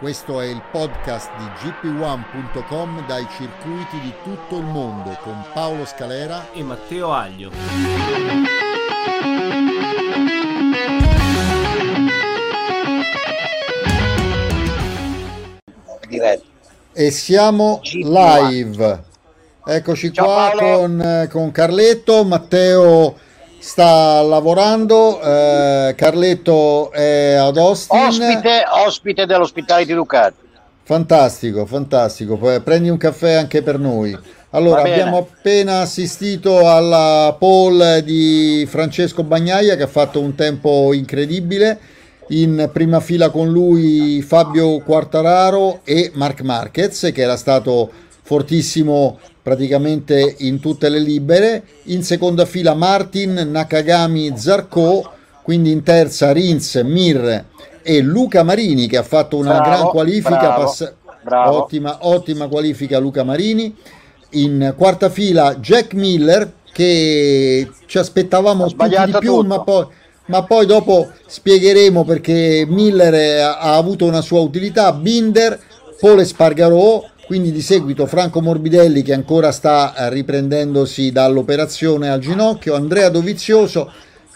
Questo è il podcast di gp1.com dai circuiti di tutto il mondo con Paolo Scalera e Matteo Aglio. diretto. E siamo live. Eccoci Ciao qua con, con Carletto. Matteo sta lavorando. eh, Carletto è ad Austin. Ospite, ospite dell'ospitale Ducati. Fantastico, fantastico. Prendi un caffè anche per noi. Allora, abbiamo appena assistito alla pole di Francesco Bagnaia che ha fatto un tempo incredibile. In prima fila con lui Fabio Quartararo e Marc Marquez che era stato fortissimo praticamente in tutte le libere. In seconda fila Martin, Nakagami, Zarco. Quindi in terza Rins, Mir e Luca Marini che ha fatto una Bravo, gran qualifica. bravo, pass- bravo. Ottima, ottima qualifica Luca Marini. In quarta fila Jack Miller che ci aspettavamo tutti di più, tutto. ma poi, ma poi dopo spiegheremo perché Miller ha avuto una sua utilità. Binder, Pole Spargarò, quindi di seguito Franco Morbidelli che ancora sta eh, riprendendosi dall'operazione al ginocchio, Andrea Dovizioso,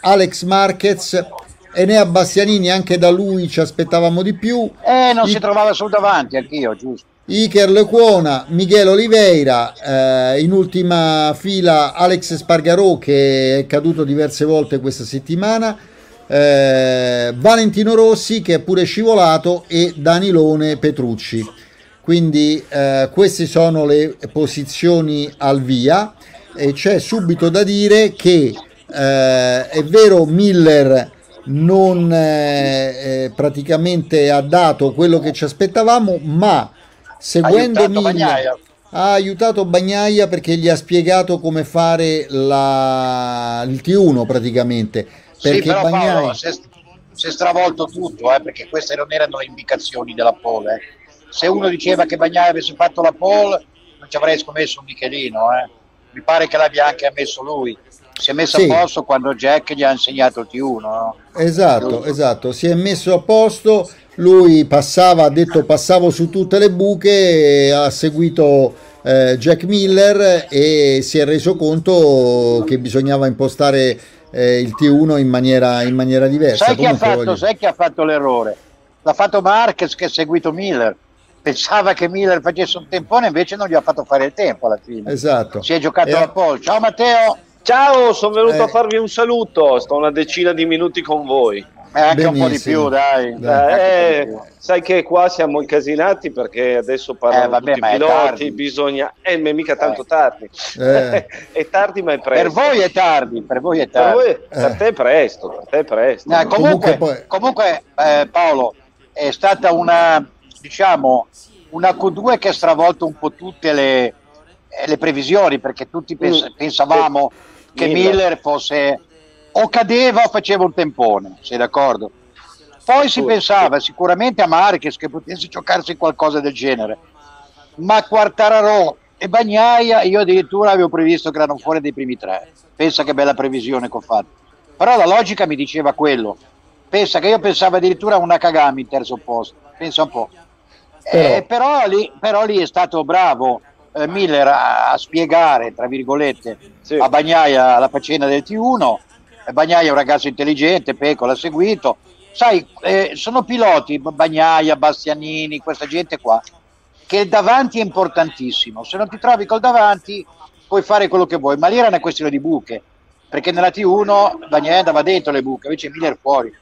Alex Marquez, Enea Bastianini, anche da lui ci aspettavamo di più. Eh, non I- si trovava sul davanti, anch'io, giusto. Iker Lecuona, Miguel Oliveira, eh, in ultima fila Alex Spargarò che è caduto diverse volte questa settimana, eh, Valentino Rossi che è pure scivolato e Danilone Petrucci. Quindi eh, queste sono le posizioni al via e c'è subito da dire che eh, è vero Miller non eh, eh, praticamente ha dato quello che ci aspettavamo, ma seguendo aiutato Miller Bagnaia. ha aiutato Bagnaia perché gli ha spiegato come fare la- il T1 praticamente. Sì, Perché però Bagnaia... Paolo, si è, si è stravolto tutto, eh, perché queste non erano le indicazioni della pole. Se uno diceva che Bagnaia avesse fatto la pole, non ci avrei scommesso un Michelino. eh. Mi pare che l'abbia anche ammesso lui. Si è messo Sì. a posto quando Jack gli ha insegnato il T1. no? Esatto, esatto, si è messo a posto, lui passava, ha detto passavo su tutte le buche, ha seguito eh, Jack Miller e si è reso conto che bisognava impostare eh, il T1 in maniera, in maniera diversa. Sai chi, fatto, sai chi ha fatto l'errore? L'ha fatto Marquez che ha seguito Miller. Pensava che Miller facesse un tempone, invece non gli ha fatto fare il tempo alla fine. Esatto. Si è giocato E- la pole. Ciao Matteo! Ciao, sono venuto Eh. a farvi un saluto, sto una decina di minuti con voi. Eh, anche un po' di Benissimo. più, dai. Dai. Eh, più. sai che qua siamo incasinati perché adesso parlano Eh, vabbè, tutti i piloti, tardi. bisogna... Eh, ma è mica tanto Eh. tardi. Eh. è tardi ma è Per presto. voi è tardi, per voi è Per, tardi. voi- per Eh. te è presto, per te è presto. Eh, comunque, Comunque comunque, poi- eh, Paolo, è stata una, diciamo, una Q2 che ha stravolto un po' tutte le, eh, le previsioni, perché tutti pens- Mm. pensavamo che Miller. Fosse o cadeva o faceva un tempone, sei d'accordo? Poi si pensava sicuramente a Marquez che potesse giocarsi qualcosa del genere, ma Quartararo e Bagnaia io addirittura avevo previsto che erano fuori dei primi tre. Pensa che bella previsione che ho fatto. Però la logica mi diceva quello. Pensa che io pensavo addirittura a una Kagami in terzo posto. Pensa un po'. Però- Eh, però, lì, però lì è stato bravo eh, Miller a, a spiegare, tra virgolette, Sì. a Bagnaia la faccenda del T1. E Bagnaia è un ragazzo intelligente, Peco l'ha seguito. Sai, eh, sono piloti, Bagnaia, Bastianini, questa gente qua, che il davanti è importantissimo. Se non ti trovi col davanti, puoi fare quello che vuoi, ma lì era una questione di buche, perché nella T1 Bagnaia andava dentro le buche, invece Miller fuori.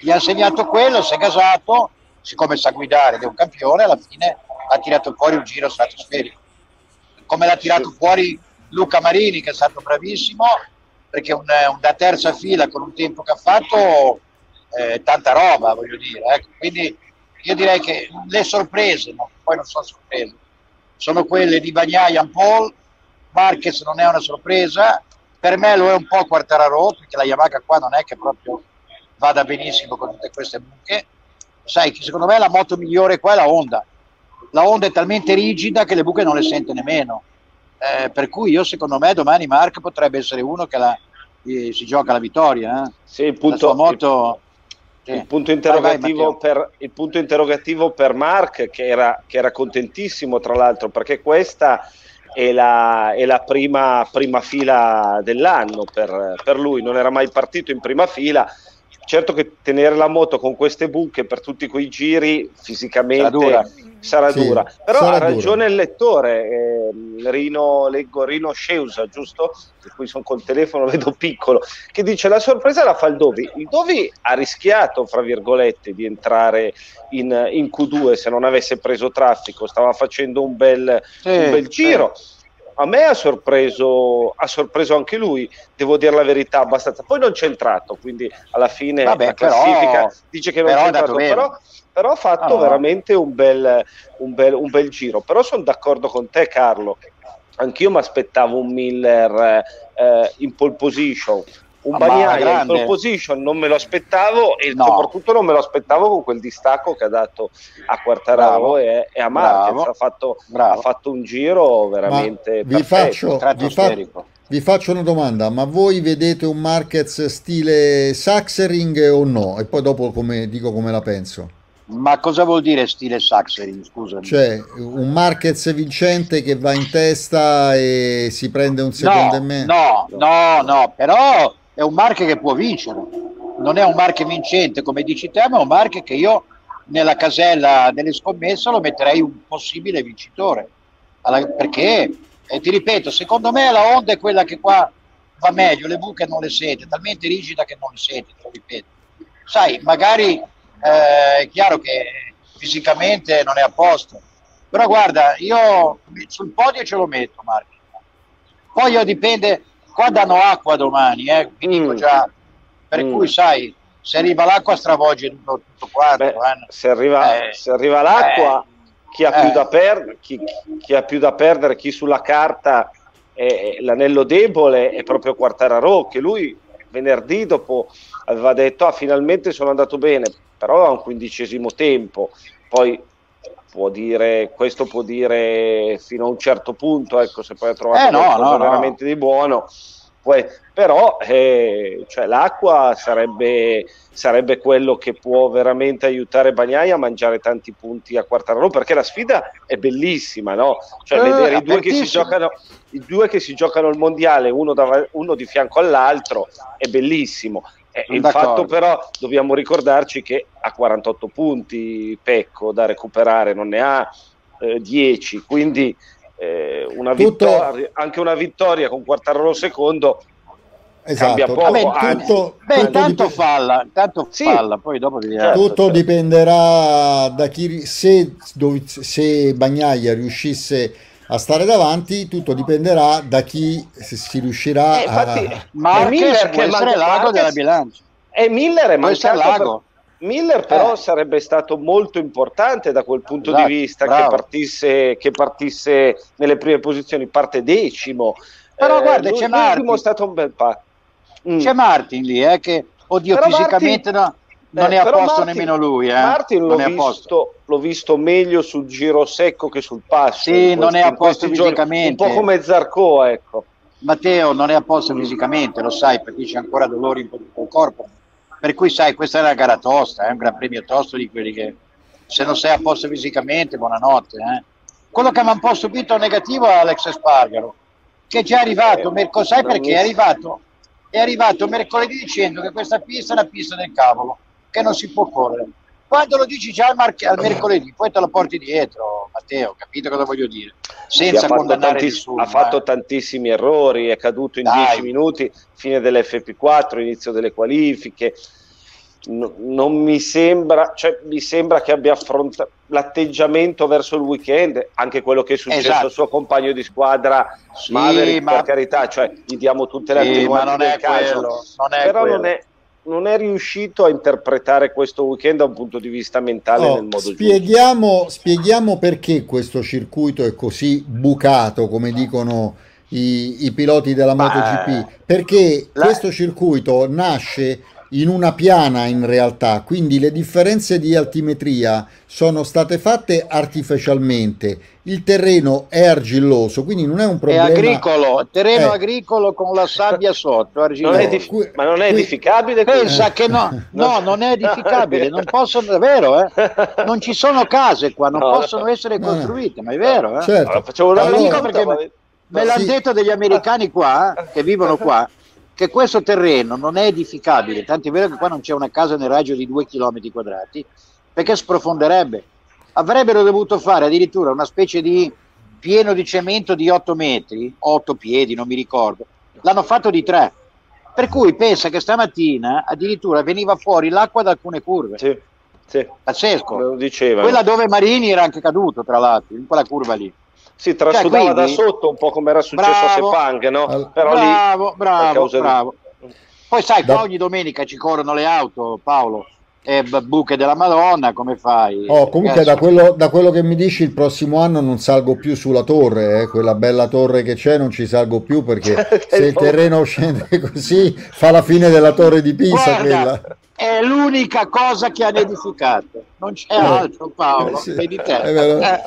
Gli ha insegnato quello, si è gasato, siccome sa guidare ed è un campione, alla fine ha tirato fuori un giro stratosferico. Come l'ha tirato fuori Luca Marini, che è stato bravissimo, perché un, un- da terza fila con un tempo che ha fatto eh, tanta roba, voglio dire. Ecco. Quindi io direi che le sorprese, no? poi non sono sorprese, sono quelle di Bagnaia Paul, Marquez non è una sorpresa, per me lo è un po' Quartararo, perché la Yamaha qua non è che proprio vada benissimo con tutte queste buche. Sai che secondo me la moto migliore qua è la Honda. La Honda è talmente rigida che le buche non le sente nemmeno. Eh, per cui io secondo me domani Mark potrebbe essere uno che la, eh, si gioca la vittoria. Eh? Sì, il punto, moto... il, il, punto interrogativo vai, per, il punto interrogativo per Mark, che era, che era contentissimo tra l'altro, perché questa è la, è la prima, prima, fila dell'anno per, per lui, non era mai partito in prima fila certo che tenere la moto con queste buche per tutti quei giri fisicamente sarà dura, sarà sì, dura. però sarà ha ragione dura. il lettore eh, Rino, leggo Rino Sceusa giusto? per cui sono col telefono vedo piccolo che dice la sorpresa la fa il Dovi il Dovi ha rischiato fra virgolette di entrare in, in Q2 se non avesse preso traffico stava facendo un bel, sì, un bel giro sì a me ha sorpreso, ha sorpreso anche lui, devo dire la verità, abbastanza. Poi non c'è entrato, quindi alla fine Vabbè, la classifica però, dice che non c'è entrato, però, però, ha fatto ah, veramente un bel, un, bel, un bel giro. Però sono d'accordo con te, Carlo. Anch'io mi aspettavo un Miller eh, in pole position, un Bagnaia in pole position non me lo aspettavo e no. soprattutto non me lo aspettavo con quel distacco che ha dato a Quartararo e, e, a Marquez ha fatto, ha fatto, un giro veramente vi faccio, vi, fa, vi faccio, una domanda ma voi vedete un Marquez stile Saxering o no? e poi dopo come, dico come la penso ma cosa vuol dire stile Saxering? Scusami. Cioè, un Marquez vincente che va in testa e si prende un secondo no, e mezzo? No, no, no, però è un marchio che può vincere, non è un marchio vincente come dici te, ma è un marchio che io nella casella delle scommesse lo metterei un possibile vincitore. Alla, perché, eh, ti ripeto, secondo me la Honda è quella che qua va meglio, le buche non le sente, talmente rigida che non le sente, te lo ripeto. Sai, magari eh, è chiaro che fisicamente non è a posto, però guarda, io sul podio ce lo metto, Marco. Poi io dipende, qua danno acqua domani, eh, vi dico mm. già, per mm. cui sai, se arriva l'acqua stravolge tutto, tutto quanto. Beh, eh. se, arriva, eh, se, arriva, l'acqua, eh. chi ha, più da per, chi, chi, ha più da perdere, chi sulla carta è l'anello debole è proprio Quartararo, che lui venerdì dopo aveva detto ah, finalmente sono andato bene, però a un quindicesimo tempo, poi può dire, questo può dire fino a un certo punto, ecco, se poi ha trovato eh no, no, veramente no. di buono, poi, però eh, cioè, l'acqua sarebbe, sarebbe, quello che può veramente aiutare Bagnai a mangiare tanti punti a Quartararo perché la sfida è bellissima, no? Cioè, eh, vedere i due, giocano, i due, che si giocano, il mondiale, uno, dav- uno di fianco all'altro, è bellissimo. Eh, il fatto però dobbiamo ricordarci che ha 48 punti Pecco da recuperare, non ne ha eh, 10, quindi eh, una tutto... vittoria, anche una vittoria con Quartararo secondo esatto. cambia poco. Vabbè, tutto, beh, tutto tanto dipende... falla, tanto sì. falla, poi dopo vediamo. Tutto certo. dipenderà da chi se, se Bagnaia riuscisse a stare davanti, tutto dipenderà da chi si riuscirà eh, infatti, a... Marquez Miller può essere l'ago della bilancia. E Miller è mancato l'ago. Per... Miller però eh. sarebbe stato molto importante da quel punto esatto, di vista che partisse, che partisse, nelle prime posizioni, parte decimo. Però eh, guarda, c'è Martin. è stato un bel patto. Mm. C'è Martin lì, eh, che oddio, però fisicamente Martin... no non eh, è a posto Martin, nemmeno lui. Eh? Martin l'ho visto, l'ho visto, meglio sul giro secco che sul passo. Sì, non è a posto fisicamente. Un po' come Zarco, ecco. Matteo non è a posto fisicamente, lo sai, perché c'è ancora dolori in tutto il corpo. Per cui sai, questa è una gara tosta, è un gran premio tosto di quelli che se non sei a posto fisicamente, buonanotte. Eh? Quello che mi ha un po' stupito negativo è Alex Spargaro, che è già arrivato, eh, sai perché è arrivato? È arrivato mercoledì dicendo che questa pista è una pista del cavolo che non si può correre. Quando lo dici già al, mar- al mercoledì, poi te lo porti dietro, Matteo, capito cosa voglio dire? Senza condannare nessuno. Ha fatto eh. tantissimi errori, è caduto in 10 minuti, fine dell'FP4, inizio delle qualifiche. No, non mi sembra, cioè, mi sembra che abbia affrontato l'atteggiamento verso il weekend, anche quello che è successo esatto. al suo compagno di squadra, sì, Maverick, ma... per carità, cioè gli diamo tutte le sì, attenuanti ma non è caso, quello, non è però quello. non è, non è riuscito a interpretare questo weekend da un punto di vista mentale oh, nel modo spieghiamo, giusto. Spieghiamo perché questo circuito è così bucato, come dicono i, i piloti della MotoGP. Perché la... questo circuito nasce in una piana in realtà, quindi le differenze di altimetria sono state fatte artificialmente. Il terreno è argilloso, quindi non è un problema. È agricolo, terreno eh. agricolo con la sabbia sotto, non edif- ma non è edificabile? Pensa eh. che no, no, non è edificabile, non possono, è vero, eh? non ci sono case qua, non no, possono essere costruite, ma è vero. Eh? Certo. Allora, facciamo una allora, perché me, me l'hanno sì. detto degli americani qua, che vivono qua, che questo terreno non è edificabile, tanto è vero che qua non c'è una casa nel raggio di due chilometri quadrati, perché sprofonderebbe. Avrebbero dovuto fare addirittura una specie di pieno di cemento di 8 metri, 8 piedi, non mi ricordo. L'hanno fatto di 3. Per cui pensa che stamattina addirittura veniva fuori l'acqua da alcune curve. Sì, sì. Pazzesco. Quella dove Marini era anche caduto, tra l'altro, in quella curva lì. Si trasudava cioè, quindi, da sotto un po' come era successo bravo, a Sepang, no? All... Però bravo, lì, bravo, bravo. Di... Poi sai, da... ogni domenica ci corrono le auto, Paolo e buche della Madonna, come fai? Oh, comunque da quello, da quello, che mi dici il prossimo anno non salgo più sulla torre, eh? quella bella torre che c'è non ci salgo più perché se il terreno scende così fa la fine della torre di Pisa Guarda, quella è l'unica cosa che hanno edificato, non c'è eh, altro Paolo, eh, sì, vedi te. Eh,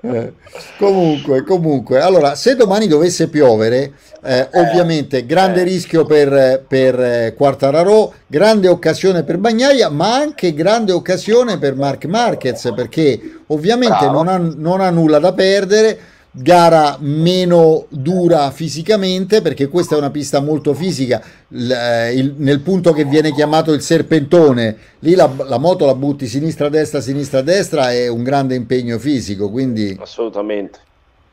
eh, comunque, comunque, allora se domani dovesse piovere, eh, ovviamente grande rischio per, per Quartararo, grande occasione per Bagnaia, ma anche grande occasione per Mark Marquez perché ovviamente non ha, non ha nulla da perdere gara meno dura fisicamente perché questa è una pista molto fisica l, eh, il, nel punto che viene chiamato il serpentone lì la, la moto la butti sinistra destra sinistra destra è un grande impegno fisico quindi assolutamente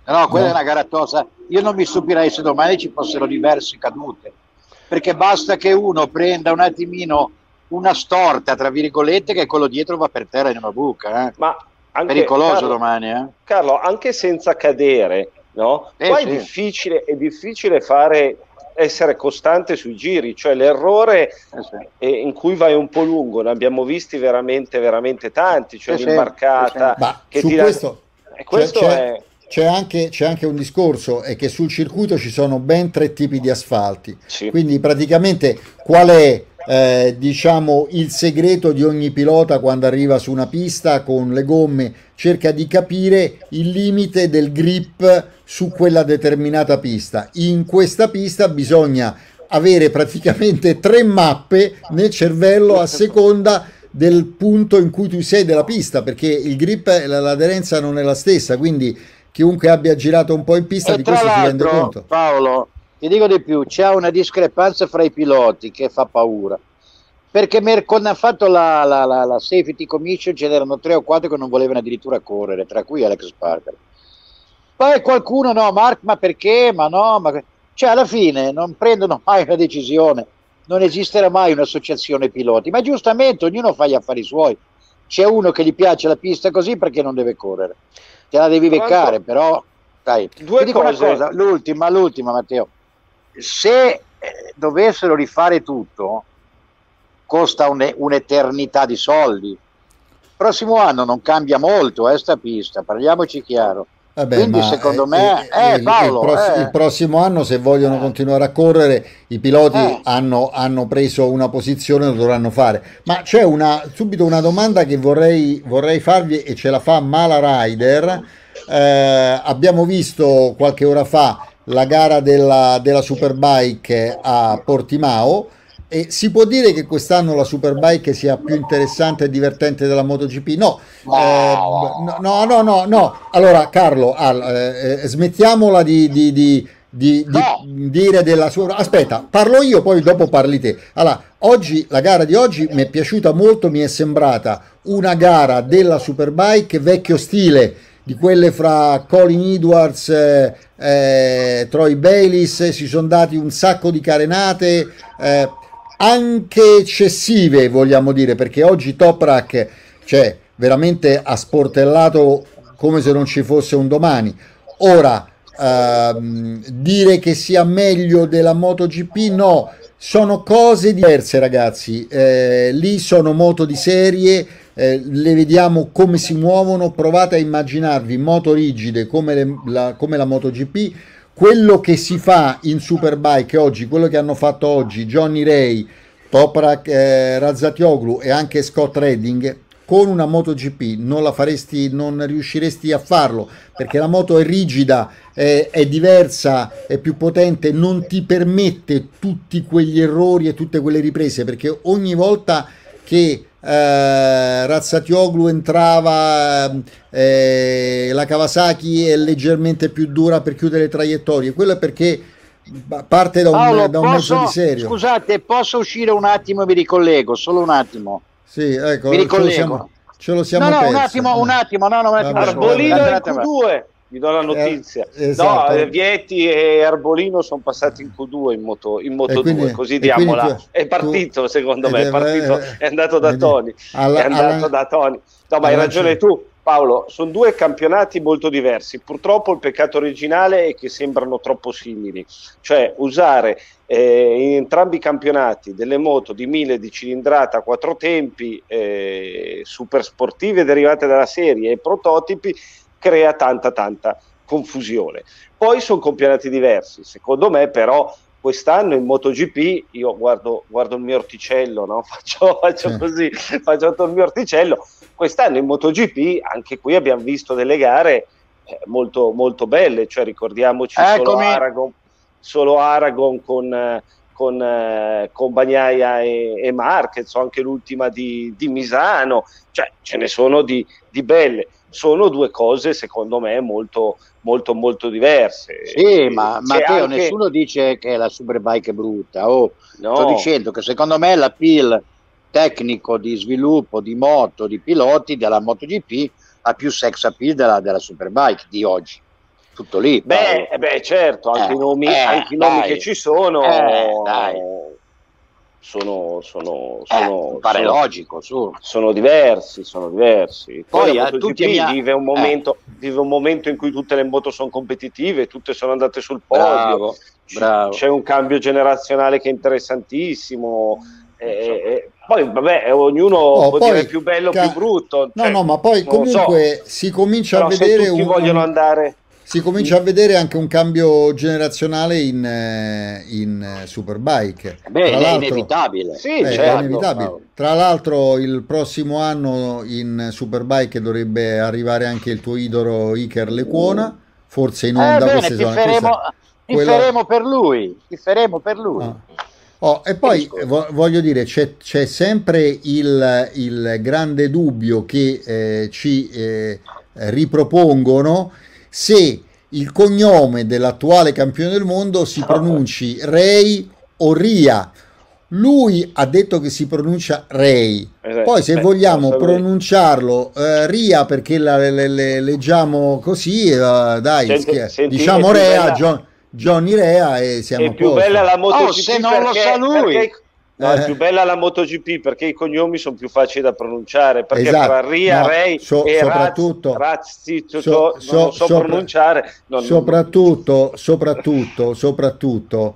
no quella no. è una gara tosa io non mi stupirei se domani ci fossero diverse cadute perché basta che uno prenda un attimino una storta tra virgolette che quello dietro va per terra in una buca eh. ma anche, pericoloso Carlo, domani. Eh? Carlo, anche senza cadere, no? Eh, Poi sì. è, difficile, è difficile fare essere costante sui giri, cioè l'errore eh sì. in cui vai un po' lungo, ne abbiamo visti veramente, veramente tanti, cioè eh l'imbarcata sì, che su tira... questo, questo c'è, è... C'è anche, c'è anche, un discorso, è che sul circuito ci sono ben tre tipi di asfalti, sì. quindi praticamente qual è eh, diciamo il segreto di ogni pilota quando arriva su una pista con le gomme cerca di capire il limite del grip su quella determinata pista. In questa pista bisogna avere praticamente tre mappe nel cervello a seconda del punto in cui tu sei della pista perché il grip l'aderenza non è la stessa quindi chiunque abbia girato un po' in pista e di questo si rende conto. Paolo ti dico di più, c'è una discrepanza fra i piloti che fa paura. Perché quando hanno fatto la, la, la, la safety commission ce n'erano tre o quattro che non volevano addirittura correre, tra cui Alex Parker. Poi qualcuno, no, Mark, ma perché? Ma no, ma... Cioè, alla fine non prendono mai una decisione, non esisterà mai un'associazione piloti, ma giustamente ognuno fa gli affari suoi. C'è uno che gli piace la pista così perché non deve correre. Te la devi beccare, però... Dai, due cose. Cosa, l'ultima, l'ultima, Matteo se eh, dovessero rifare tutto, costa un, un'eternità di soldi. Il prossimo anno non cambia molto eh, sta pista, parliamoci chiaro. Vabbè, Quindi secondo eh, me eh, eh, Paolo, il, pross- eh. il, prossimo anno se vogliono continuare a correre i piloti hanno, hanno, preso una posizione lo dovranno fare. Ma c'è una, subito una domanda che vorrei, vorrei farvi e ce la fa Mala Rider. abbiamo visto qualche ora fa la gara della, della Superbike a Portimao e si può dire che quest'anno la Superbike sia più interessante e divertente della MotoGP? No, eh, no, no, no, no. Allora, Carlo, al, eh, eh smettiamola di, di, di, di no. dire della sua. Aspetta, parlo io, poi dopo parli te. Allora, oggi la gara di oggi mi è piaciuta molto, mi è sembrata una gara della Superbike vecchio stile di quelle fra Colin Edwards, eh, eh, Troy Bayliss, si sono dati un sacco di carenate, eh, anche eccessive vogliamo dire, perché oggi Toprak cioè, veramente ha sportellato come se non ci fosse un domani. Ora, ehm, dire che sia meglio della MotoGP no, sono cose diverse, ragazzi. Eh, lì sono moto di serie, eh, le vediamo come si muovono. Provate a immaginarvi moto rigide come, le, la, come la MotoGP. Quello che si fa in Superbike oggi, quello che hanno fatto oggi Johnny Ray, Toprak eh, Razzatioglu e anche Scott Redding con una MotoGP non la faresti, non riusciresti a farlo perché la moto è rigida, è, è, diversa, è più potente, non ti permette tutti quegli errori e tutte quelle riprese perché ogni volta che eh, Razzatioglu entrava eh, la Kawasaki è leggermente più dura per chiudere le traiettorie, quello è perché parte da un, Paolo, da un posso, mezzo di serio. Scusate, posso uscire un attimo e vi ricollego, solo un attimo. Sì, ecco, Mi ce lo siamo, ce lo siamo no, no, persi. un attimo, un attimo, no, no, un attimo. Arbolino solo. in Q2, vi do la notizia. Eh, esatto. No, eh, Vietti e Arbolino sono passati in Q2 in Moto, in moto quindi- 2, così diamola. tu- è partito tu- secondo me, è- è, partito, eh, è andato da Tony. alla- è andato alla- da Tony. No, ma hai ragione tu. Paolo, sono due campionati molto diversi. Purtroppo il peccato originale è che sembrano troppo simili. Cioè, usare eh, in entrambi i campionati delle moto di 1000 di cilindrata a quattro tempi, eh, super sportive derivate dalla serie e prototipi, crea tanta tanta confusione. Poi sono campionati diversi. Secondo me, però, quest'anno in MotoGP io guardo, guardo il mio orticello, no? faccio, faccio Sì. così, faccio tutto il mio orticello. Quest'anno in MotoGP, anche qui abbiamo visto delle gare eh, molto, molto belle, cioè ricordiamoci solo Eccomi. Aragon, solo Aragon con, eh, con, eh, con Bagnaia e, e Marquez, o anche l'ultima di, di Misano, cioè ce ne sono di, di belle. Sono due cose, secondo me, molto, molto, molto diverse. Sì, ma Matteo, anche- nessuno dice che la Superbike è brutta. Oh, No. Sto dicendo che secondo me l'appeal tecnico di sviluppo di moto, di piloti della MotoGP ha più sex appeal della, della Superbike di oggi. Tutto lì. Beh, eh beh, certo, anche Eh, i nomi, eh, anche i nomi che ci sono Eh, dai. Sono, sono, Eh, sono, pare sono- logico, su. sono diversi, sono diversi. Poi, Poi, eh, tutti mi ha- vive, un momento, vive un momento in cui tutte le moto sono competitive, tutte sono andate sul podio. Bravo, C- bravo. C'è un cambio generazionale che è interessantissimo. E, e- poi, vabbè, ognuno Oh, può poi, dire più bello o ca- più brutto. No, cioè, no, ma poi lo so. comunque si comincia Però a se vedere tutti un, vogliono andare si comincia a vedere anche un cambio generazionale in, eh, in eh, Superbike. Beh, Tra è l'altro- inevitabile. Sì, Eh, certo, è inevitabile. Paolo. Tra l'altro, il prossimo anno in Superbike dovrebbe arrivare anche il tuo idolo Iker Lecuona. Forse in Eh, onda bene, sono tiferemo, questa- quella- tiferemo per lui. Tiferemo per lui. Ah. Oh, e poi voglio dire, c'è, c'è sempre il, il grande dubbio che eh, ci eh, ripropongono se il cognome dell'attuale campione del mondo si pronunci Rey o Ria. Lui ha detto che si pronuncia Rey. Eh, Poi se vogliamo pronunciarlo eh, Ria perché la, le- le- leggiamo così, eh, dai, Senti- senti, diciamo Rea, John- Johnny Rea e siamo è a più posto. bella la MotoGP Oh, se non lo sa lui. perché- no, Eh. è più bella la MotoGP perché i cognomi sono più facili da pronunciare perché Esatto. tra Ria, No, Ray so- e soprattutto- Raz, Raz so- so, non so sopra- pronunciare non- soprattutto, soprattutto,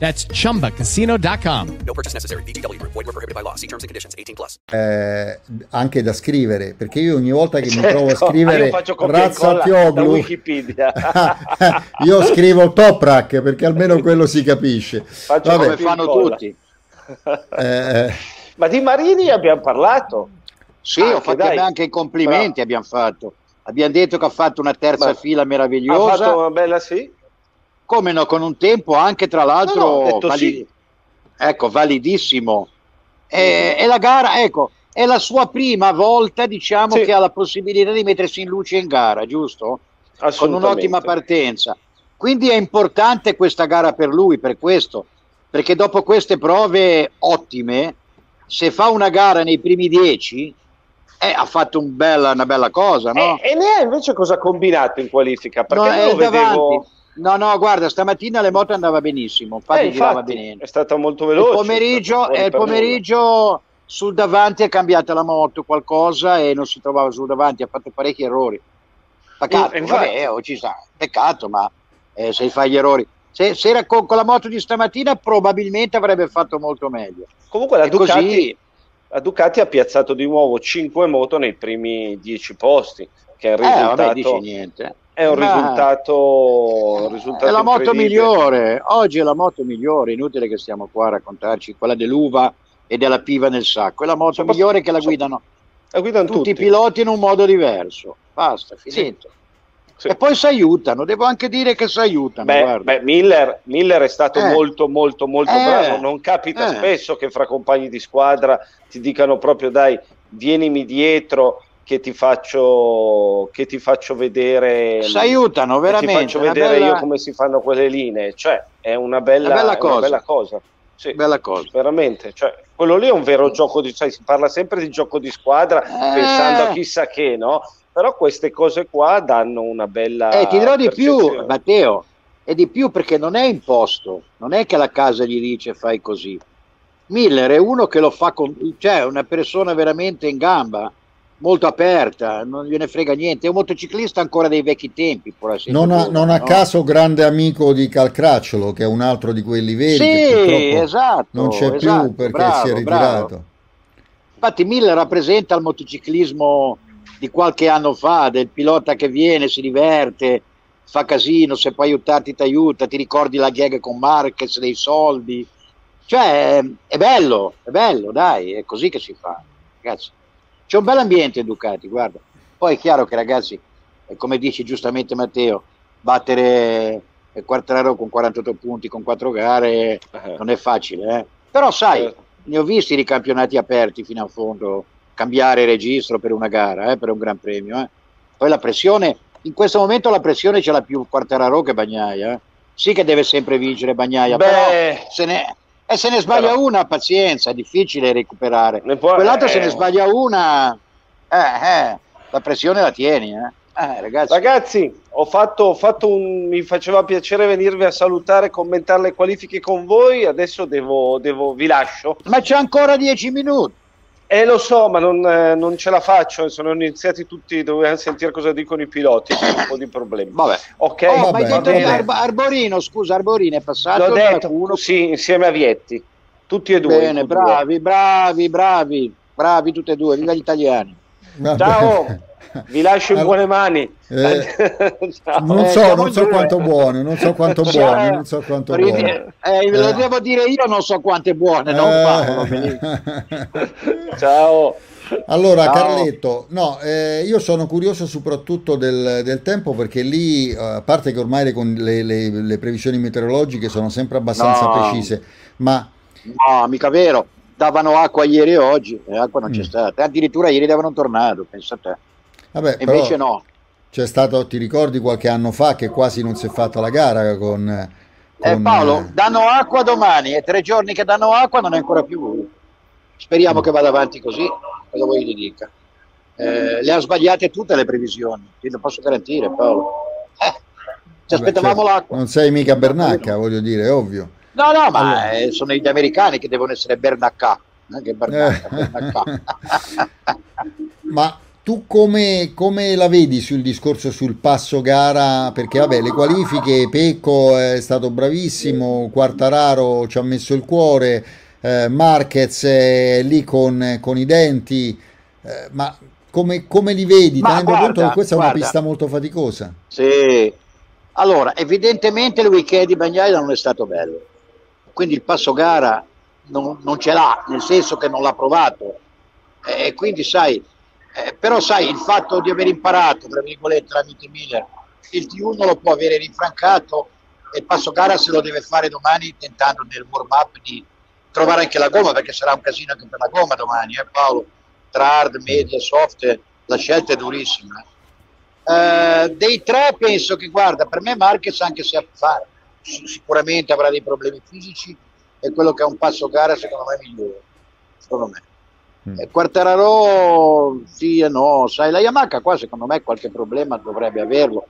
That's chumbacasino.com. No purchase necessary. VGW Group. Void were prohibited by law. See terms and conditions. 18 plus. eh, anche da scrivere, perché io ogni volta che mi Certo, trovo a scrivere e Razza Wikipedia io scrivo Toprak perché almeno quello si capisce. Faccio Vabbè, Come fanno tutti. eh, ma di Marini abbiamo parlato Sì, Anche, ho fatto dai. anche i complimenti abbiamo fatto. Abbiamo detto che ha fatto una terza Ma- fila ha meravigliosa. fatto una bella sì Come no, con un tempo anche tra l'altro No, no, ho detto vali- sì. ecco, validissimo. E, e la gara, ecco, è la sua prima volta, diciamo, Sì. che ha la possibilità di mettersi in luce in gara, giusto? Con un'ottima partenza. Quindi è importante questa gara per lui, per questo, perché dopo queste prove ottime se fa una gara nei primi dieci, eh, ha fatto un bella, una bella cosa, no? E, e lei invece cosa ha combinato in qualifica? Perché no, io lo vedevo... No, no, guarda, stamattina le moto andava benissimo, infatti, Eh, infatti, bene. è stata molto veloce. il pomeriggio, fuori e il pomeriggio sul davanti è cambiata la moto qualcosa e non si trovava sul davanti, ha fatto parecchi errori. Peccato, Eh, vabbè, oh, ci sta, peccato, ma eh, se fai gli errori. Se, se era con, con la moto di stamattina probabilmente avrebbe fatto molto meglio. Comunque la E così- Ducati, la Ducati ha piazzato di nuovo 5 moto nei primi 10 posti, che è un Eh, vabbè, risultato, niente. È un Ma- risultato, un risultato È la moto migliore, oggi è la moto migliore, inutile che stiamo qua a raccontarci quella dell'uva e della piva nel sacco, è la moto Sopra- migliore che la so- guidano La guidano tutti, tutti. i piloti in un modo diverso, basta, finito. Sì. E poi si aiutano, devo anche dire che si aiutano, Beh, beh, Miller, Miller è stato Eh. molto molto molto Eh. bravo, non capita Eh. spesso che fra compagni di squadra ti dicano proprio dai, vienimi dietro che ti faccio, che ti faccio vedere si aiutano veramente. ti faccio vedere bella, io come si fanno quelle linee, cioè è una bella, Una bella è una cosa. bella cosa. Sì, bella cosa. veramente, cioè, quello lì è un vero gioco di, sai, si parla sempre di gioco di squadra Eh. pensando a chissà che, no? Però queste cose qua danno una bella Eh, ti dirò di più. Matteo, e di più perché non è imposto, non è che la casa gli dice fai così. Miller è uno che lo fa con, cioè una persona veramente in gamba, molto aperta, non gliene frega niente, è un motociclista ancora dei vecchi tempi, Non a, non a no? caso grande amico di Calcracciolo, che è un altro di quelli veri Sì, esatto, non c'è esatto, più perché bravo, si è bravo. ritirato. Infatti Miller rappresenta il motociclismo di qualche anno fa, del pilota che viene, si diverte, fa casino, se può aiutarti ti aiuta, ti ricordi la gag con Marquez dei soldi. Cioè, è- è bello, è bello, dai, è così che si fa, ragazzi. C'è un bel ambiente Ducati, guarda. Poi è chiaro che ragazzi, è come dici giustamente Matteo, battere eh, Quartararo con 48 punti con 4 gare Eh. non è facile, eh. Però sai, Certo. ne ho visti di campionati aperti fino a fondo, cambiare registro per una gara, eh, per un gran premio. eh. Poi la pressione, in questo momento la pressione ce l'ha più Quartararo che Bagnaia. eh. Sì che deve sempre vincere Bagnaia, Beh. però se ne, e se ne sbaglia Però- una, pazienza, è difficile recuperare. Ne può- Quell'altro eh. se ne sbaglia una, eh, eh, la pressione la tieni. Eh. Eh, ragazzi, Ragazzi, ho fatto, ho fatto un. Mi faceva piacere venirvi a salutare e commentare le qualifiche con voi. Adesso devo, devo- vi lascio. ma c'è ancora 10 minuti. Eh, lo so, ma non, eh, non ce la faccio. Sono iniziati tutti. Dovevamo sentire cosa dicono i piloti. C'è un po' di problemi. Vabbè. Ok, Oh, vabbè, ma hai detto bene. Arbo- Arborino, scusa, Arborino è passato l'ho detto. Q1. Sì, insieme a Vietti. Tutti e due. Bene, in Q2. bravi, bravi, bravi, bravi tutti e due, viva gli italiani. Vabbè. Ciao, vi lascio in buone mani. eh. Non Eh, so, siamo non so quanto buono, non so quanto Ciao. buono, non so quanto Ridi- buono. eh, Lo Eh. devo dire io, non so quante buone, non Eh. Ciao. Allora, Ciao. Carletto, no, eh, io sono curioso soprattutto del, del tempo perché lì, eh, a parte che ormai le, le- le- le previsioni meteorologiche sono sempre abbastanza No. precise, ma No, mica vero, davano acqua ieri e oggi, e acqua non c'è Mm. stata, addirittura ieri davano un tornado, pensa a te, vabbè, e invece no. c'è stato, ti ricordi qualche anno fa che quasi non si è fatta la gara con... Eh, con, Paolo, eh, danno acqua domani, e tre giorni che danno acqua non è ancora più. Speriamo che vada avanti così, cosa vuoi ti dica. Eh, le ha sbagliate tutte le previsioni, ti lo posso garantire Paolo. Eh, ci aspettavamo cioè, l'acqua. Non sei mica Bernacca, voglio dire, è ovvio. No, no, ma Allora. eh, sono gli americani che devono essere Bernacca. Anche Bernacca, Eh. Bernacca. Ma tu come, come la vedi sul discorso sul passo gara? Perché vabbè, le qualifiche, Pecco è stato bravissimo, Quartararo ci ha messo il cuore, eh, Marquez è lì con, con i denti, eh, ma come, come li vedi? Ma Tenendo guarda, conto che questa è una guarda. pista molto faticosa. Sì. Allora, evidentemente il weekend di Bagnaia non è stato bello. Quindi il passo gara non, non ce l'ha, nel senso che non l'ha provato. E quindi sai, eh, però sai, il fatto di aver imparato, tra virgolette, tramite Miller, il T1 lo può avere rinfrancato e il passo gara se lo deve fare domani tentando nel warm up di trovare anche la gomma, perché sarà un casino anche per la gomma domani, eh Paolo? Tra hard, media, soft, la scelta è durissima. Eh, dei tre penso che guarda per me Marquez anche se fa, sic- sicuramente avrà dei problemi fisici è quello che ha un passo gara secondo me migliore secondo me. Mm. Eh, Quartararo sì e no, sai, la Yamaha qua secondo me qualche problema dovrebbe averlo.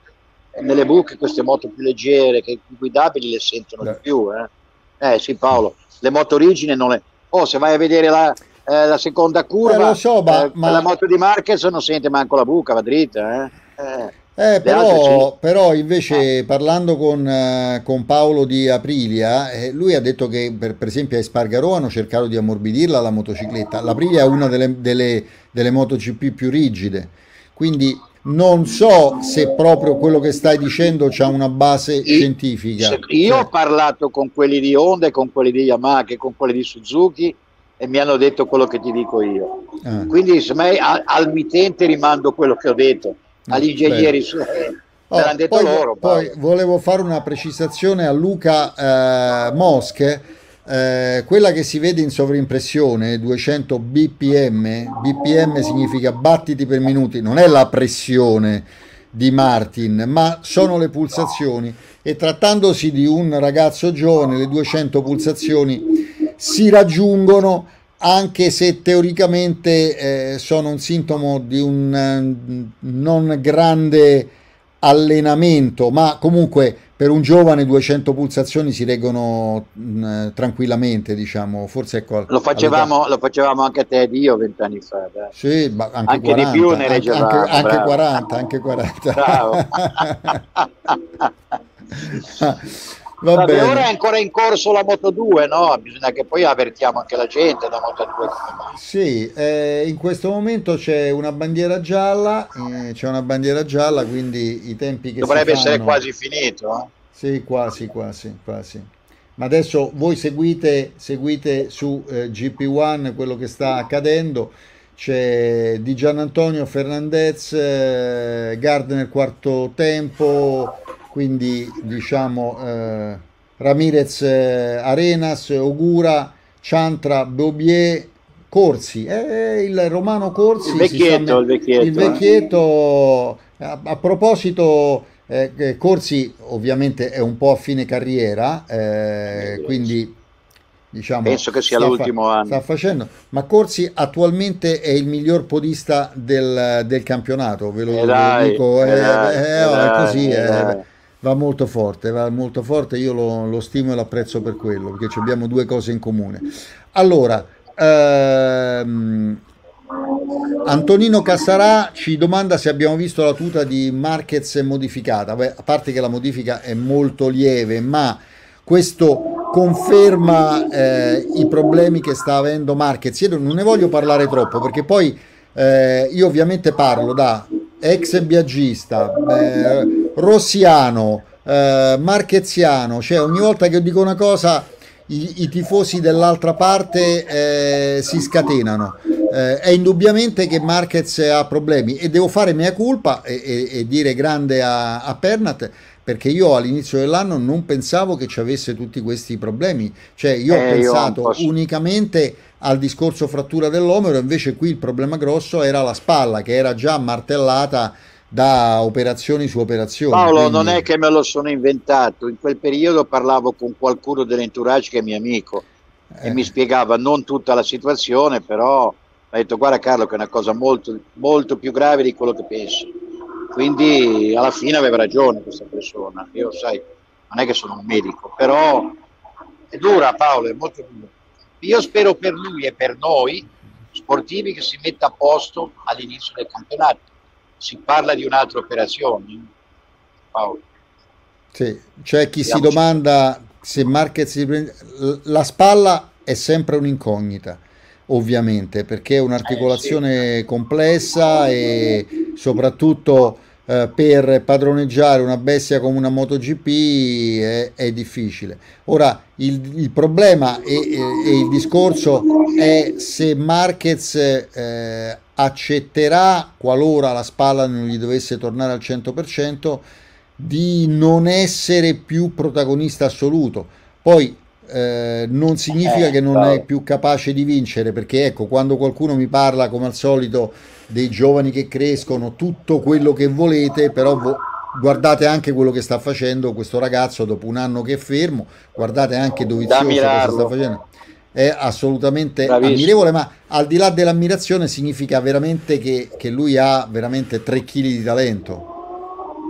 Eh, nelle buche queste moto più leggere, che guidabili le sentono Beh. di più. Eh. eh sì Paolo, le moto origine non le... Oh, se vai a vedere la, eh, la seconda curva, eh, so, ma, eh, ma... la moto di Marquez non sente manco la buca, va dritta. Eh. Eh, però, però, invece ah. parlando con, uh, con, Paolo di Aprilia, eh, lui ha detto che per, per, esempio a Espargaro hanno cercato di ammorbidirla la motocicletta. L'Aprilia è una delle, delle, delle MotoGP più rigide, quindi non so se proprio quello che stai dicendo ha una base scientifica. Io cioè. ho parlato con quelli di Honda e con quelli di Yamaha e con quelli di Suzuki e mi hanno detto quello che ti dico io. Ah. Quindi me, al, al mittente rimando quello che ho detto agli ingegneri su, oh, detto poi, loro. Poi volevo fare una precisazione a Luca eh, Mosche. Eh, quella che si vede in sovrimpressione 200 bpm bpm significa battiti per minuti non è la pressione di Martin ma sono le pulsazioni e trattandosi di un ragazzo giovane le 200 pulsazioni si raggiungono anche se teoricamente eh, sono un sintomo di un uh, non grande allenamento, ma comunque per un giovane 200 pulsazioni si reggono mh, mm, tranquillamente, diciamo, forse ecco, lo facevamo, lo facevamo anche te ed io vent'anni fa. Dai. Sì, ma anche, anche 40, di più ne reggevamo. Anche, anche 40, anche 40. Bravo. Va Vabbè, bene. ora è ancora in corso la Moto 2, no? Bisogna che poi avvertiamo anche la gente da Moto 2 Sì, eh, in questo momento c'è una bandiera gialla, eh, c'è una bandiera gialla, quindi i tempi che Dovrebbe essere quasi finito, eh? Sì, quasi, quasi, quasi. Ma adesso voi seguite, seguite su eh, GP1 quello che sta accadendo. C'è di Gian Antonio Fernandez, eh, Gardner quarto tempo, quindi diciamo eh, Ramirez eh, Arenas, Ogura, Ciantra, Bobier, Corsi, eh, il romano Corsi, il vecchietto, il vecchietto, il eh. vecchietto a, a, proposito eh, Corsi ovviamente è un po' a fine carriera, eh, quindi diciamo, penso che sia l'ultimo fa, anno. Sta facendo, ma Corsi attualmente è il miglior podista del, del campionato, ve lo, eh dai, dico, eh, dai, è così. Va molto forte, va molto forte, io lo, lo stimo e lo apprezzo per quello, perché abbiamo due cose in comune. Allora, ehm, Antonino Cassarà ci domanda se abbiamo visto la tuta di Marquez modificata, Beh, a parte che la modifica è molto lieve, ma questo conferma eh, i problemi che sta avendo Marquez. Io non ne voglio parlare troppo perché poi eh, io ovviamente parlo da ex viaggista, eh, rossiano, eh, marcheziano, cioè ogni volta che dico una cosa i, i tifosi dell'altra parte eh, si scatenano. Eh, è indubbiamente che Marquez ha problemi e devo fare mia colpa e, e, e dire grande a, a Pernat perché io all'inizio dell'anno non pensavo che ci avesse tutti questi problemi, cioè io ho eh, pensato io unicamente al discorso frattura dell'omero, invece qui il problema grosso era la spalla che era già martellata da operazioni su operazioni. Paolo, quindi... non è che me lo sono inventato, in quel periodo parlavo con qualcuno dell'entourage che è mio amico eh. e mi spiegava non tutta la situazione, però ha detto guarda Carlo che è una cosa molto, molto più grave di quello che pensi. Quindi alla fine aveva ragione questa persona. Io sai, non è che sono un medico, però è dura Paolo, è molto dura. Io spero per lui e per noi sportivi che si metta a posto all'inizio del campionato. Si parla di un'altra operazione, Paolo. Sì, c'è chi si domanda se Marquez si prende... La spalla è sempre un'incognita, ovviamente, perché è un'articolazione eh, sì. complessa e soprattutto eh, per padroneggiare una bestia come una MotoGP è, è difficile. Ora, il, il problema e, e, il discorso è se Marquez eh, accetterà, qualora la spalla non gli dovesse tornare al 100%, di non essere più protagonista assoluto. Poi eh, non significa che non è più capace di vincere, perché ecco, quando qualcuno mi parla come al solito dei giovani che crescono, tutto quello che volete, però vo- guardate anche quello che sta facendo questo ragazzo dopo un anno che è fermo, guardate anche Dovizioso cosa sta facendo. è assolutamente Bravissimo. ammirevole, ma al di là dell'ammirazione significa veramente che, che lui ha veramente 3 kg di talento.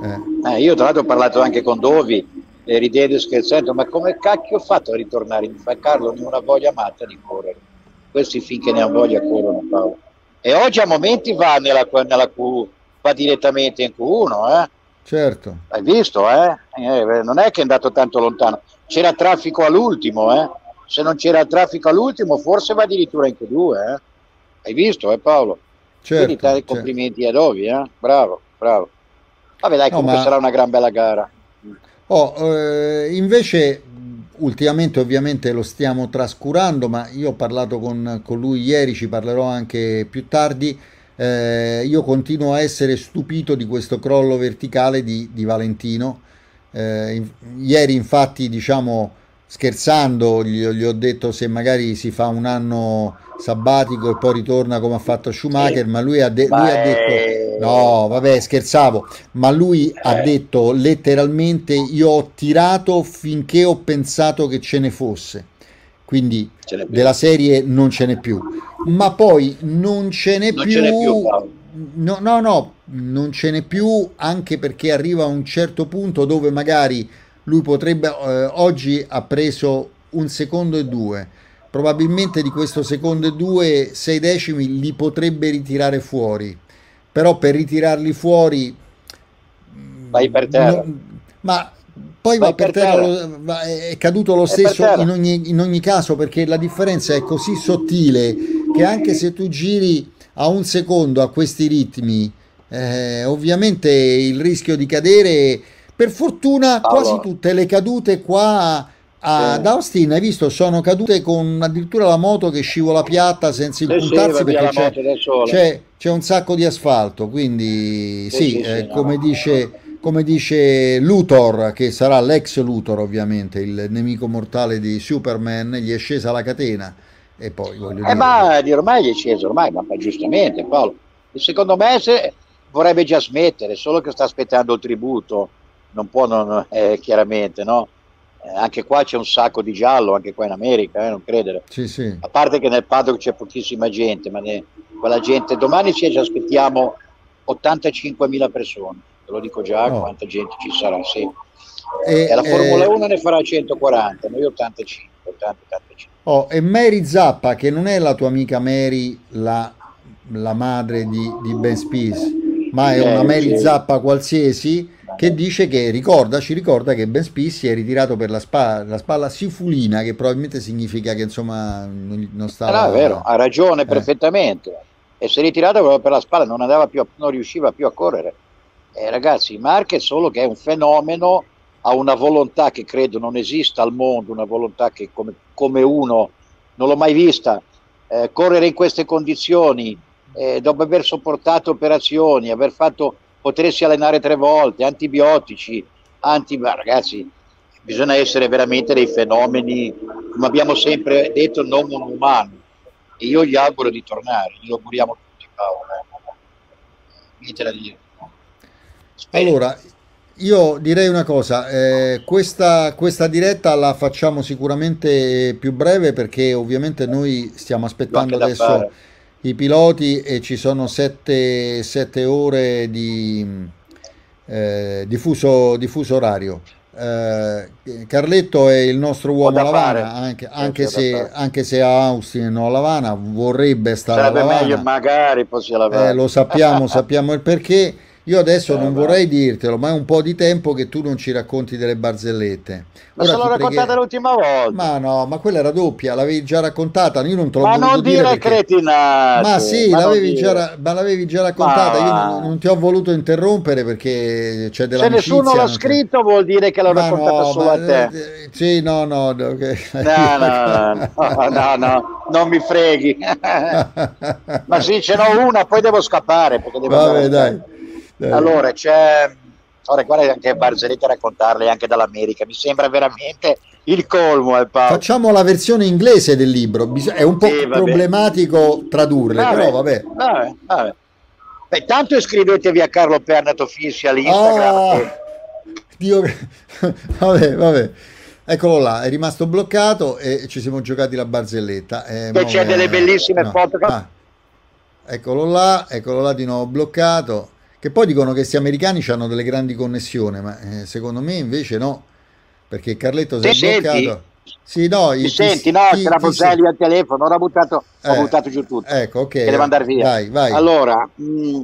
Eh. Eh, io tra l'altro ho parlato anche con Dovi e ridendo e scherzando, ma come cacchio ho fatto a ritornare? Mi fa Carlo, ho una voglia matta di correre. Questi finché ne hanno voglia corrono Paolo. E oggi a momenti va nella, nella Q, va direttamente in Q1, eh? Certo. Hai visto, eh? Eh, Non è che è andato tanto lontano. C'era traffico all'ultimo, eh? Se non c'era traffico all'ultimo, forse va addirittura in Q2, eh? Hai visto, eh Paolo? Certo, Quindi dare i certo. complimenti a Dovi, eh? Bravo, bravo. Vabbè, dai, No, comunque ma- sarà una gran bella gara. Oh, eh, invece, ultimamente ovviamente lo stiamo trascurando, ma io ho parlato con, con lui ieri, ci parlerò anche più tardi. eh, io continuo a essere stupito di questo crollo verticale di, di Valentino. Eh, ieri, infatti, diciamo scherzando, gli, gli ho detto se magari si fa un anno sabbatico e poi ritorna come ha fatto Schumacher, ma lui ha, de- lui ha detto: No, vabbè, scherzavo, ma lui ha Eh. detto letteralmente: Io ho tirato finché ho pensato che ce ne fosse. Quindi della serie non ce n'è più, ma poi non ce n'è Non più. ce n'è più. No, no, no, non ce n'è più anche perché arriva a un certo punto dove magari lui potrebbe, eh, oggi ha preso un secondo e due, probabilmente di questo secondo e due, sei decimi li potrebbe ritirare fuori, però per ritirarli fuori... Vai per terra. no- ma poi Vai va per per terra, terra. lo- è caduto lo È stesso in ogni, in ogni caso perché la differenza è così sottile che anche se tu giri a un secondo a questi ritmi, eh, ovviamente il rischio di cadere, per fortuna Paolo. quasi tutte le cadute qua ad Sì. Austin, hai visto, sono cadute con addirittura la moto che scivola piatta senza Sì, sì, impuntarsi va via perché c'è, c'è- c'è un sacco di asfalto, quindi Sì, sì, sì, eh, sì, no. come dice, come dice Luthor, che sarà l'ex Luthor ovviamente, il nemico mortale di Superman, gli è scesa la catena e poi voglio Eh, ma ormai è sceso, ormai, ma giustamente Paolo. Secondo me se vorrebbe già smettere, solo che sta aspettando il tributo, non può non, eh, chiaramente, no? Eh, anche qua c'è un sacco di giallo, anche qua in America, eh, non credere. Sì, sì. A parte che nel paddock c'è pochissima gente, ma ne- quella gente, domani ci aspettiamo 85.000 persone, te lo dico già, Oh. quanta gente ci sarà, sì. E, E la Formula eh, 1 ne farà 140, noi 85, 80, 85. oh, e Mary Zappa, che non è la tua amica Mary, la, la madre di, di Ben Spies, ma è Eh, una Mary. Zappa qualsiasi, che dice che ricorda, ci ricorda che Ben Spies si è ritirato per la, spa- la spalla sifulina, che probabilmente significa che insomma non, stava... no, è vero, ha ragione Eh. perfettamente. E si è ritirato proprio per la spalla, non, andava più non riusciva più a correre. Eh, ragazzi, Marquez solo che è un fenomeno, ha una volontà che credo non esista al mondo, una volontà che come, come uno non l'ho mai vista. Eh, correre in queste condizioni, eh, dopo aver sopportato operazioni, aver fatto potersi allenare tre volte, antibiotici, anti... ragazzi, bisogna essere veramente dei fenomeni, come abbiamo sempre detto, non un umano. E io gli auguro di tornare, gli auguriamo tutti, Paolo. Niente da dire. Spero. Allora, io direi una cosa, eh, questa, questa diretta la facciamo sicuramente più breve perché ovviamente noi stiamo aspettando adesso fare. I piloti e ci sono sette, sette ore di, eh, di fuso, di fuso orario. Eh, Carletto è il nostro uomo a Lavana, anche, anche se, anche se a Austin o a Lavana vorrebbe stare a Sarebbe Lavana. meglio magari fosse la Eh, lo sappiamo, sappiamo il perché. Io adesso Eh, non vorrei dirtelo, ma è un po' di tempo che tu non ci racconti delle barzellette. Ma Ora se l'ho raccontata preghe- l'ultima volta. Ma no, ma quella era doppia, l'avevi già raccontata, io non te l'ho Ma voluto non dire dire perché- cretinate. Ma sì, ma l'avevi già, ra- ma l'avevi già raccontata, Ma io non, non ti ho voluto interrompere perché c'è Se dell'amicizia. nessuno l'ha ti- scritto vuol dire che l'ho Ma raccontata no, solo ma- a te. eh, Sì, no, no, no, che- No, no, no, no, no, non mi freghi. Ma sì, ce n'ho una, poi devo scappare. Perché devo Vabbè, dai. Dai. Allora, c'è... Ora, guarda anche barzellette raccontarle anche dall'America. Mi sembra veramente il colmo, eh, Paolo. Facciamo la versione inglese del libro, bis- è un po' vabbè. problematico tradurle, però vabbè. vabbè, vabbè. Beh, tanto iscrivetevi a Carlo Pernat Official Instagram. Ah, e- Dio, vabbè, vabbè. Eccolo là, è rimasto bloccato e ci siamo giocati la barzelletta. Eh, che c'è delle bellissime no. foto. Ah, eccolo là, eccolo là di nuovo bloccato. Che poi dicono che questi americani hanno delle grandi connessioni, ma eh, secondo me invece no, perché Carletto si è bloccato. Sì, no, ti, ti senti? No, ti, c'era Boselli al telefono, ora buttato, eh, ho buttato giù tutto. Ecco, ok. Che deve andare via. Vai, vai. Allora, mh,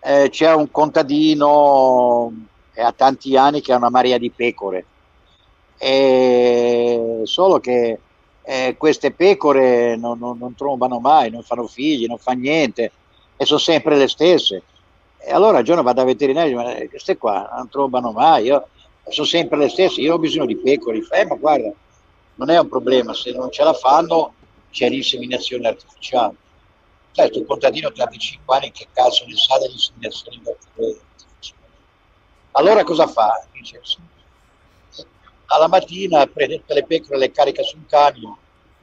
eh, c'è un contadino è ha tanti anni che ha una marea di pecore, e solo che eh, queste pecore non, non, non, trombano mai, non fanno figli, non fanno niente e sono sempre le stesse. E allora un giorno vado al veterinario e dico, queste qua non trombano mai, io, sono sempre le stesse, io ho bisogno di pecore. Eh, ma guarda, non è un problema, se non ce la fanno c'è l'inseminazione artificiale. Certo, un contadino di 35 anni che cazzo ne sa dell'inseminazione artificiale. Allora cosa fa? Dice, alla mattina prende tutte le pecore, le carica su un camion,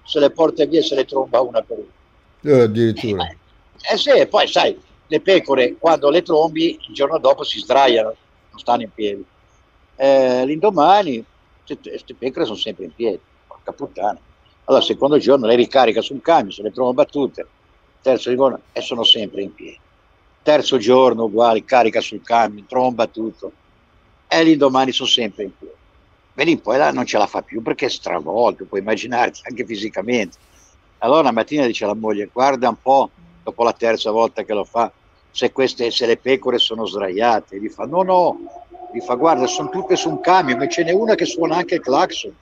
se le porta via e se le tromba una per una. Eh, addirittura. Eh, eh sì, poi sai, le pecore quando le trombi il giorno dopo si sdraiano, non stanno in piedi. Eh, l'indomani queste pecore sono sempre in piedi, porca puttana. Allora, il secondo giorno le ricarica sul camion, se le tromba tutte, terzo giorno e sono sempre in piedi. Terzo giorno uguale, carica sul camion, tromba tutto, e l'indomani sono sempre in piedi. Vedi, poi là non ce la fa più perché è stravolto, puoi immaginarti anche fisicamente. Allora una mattina dice alla moglie, guarda un po', dopo la terza volta che lo fa, se, queste, se le pecore sono sdraiate. E gli fa, no, no, gli fa, guarda, sono tutte su un camion, ma ce n'è una che suona anche il clacson.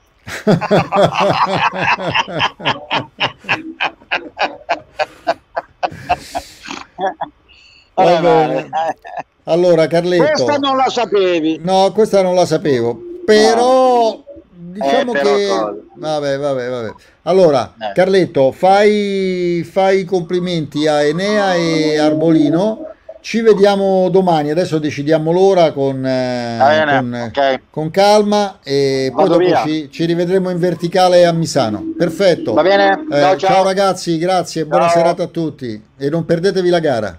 allora Carletto questa non la sapevi no questa non la sapevo però no. Diciamo eh, che cosa. vabbè vabbè vabbè allora eh. Carletto fai, fai complimenti a Enea e Arbolino ci vediamo domani, adesso decidiamo l'ora con, eh, con, okay. con, calma e Vado poi dopo ci, ci, rivedremo in verticale a Misano. Perfetto. Va bene? Eh, ciao, ciao. ciao, ragazzi, grazie, ciao. buona serata a tutti e non perdetevi la gara.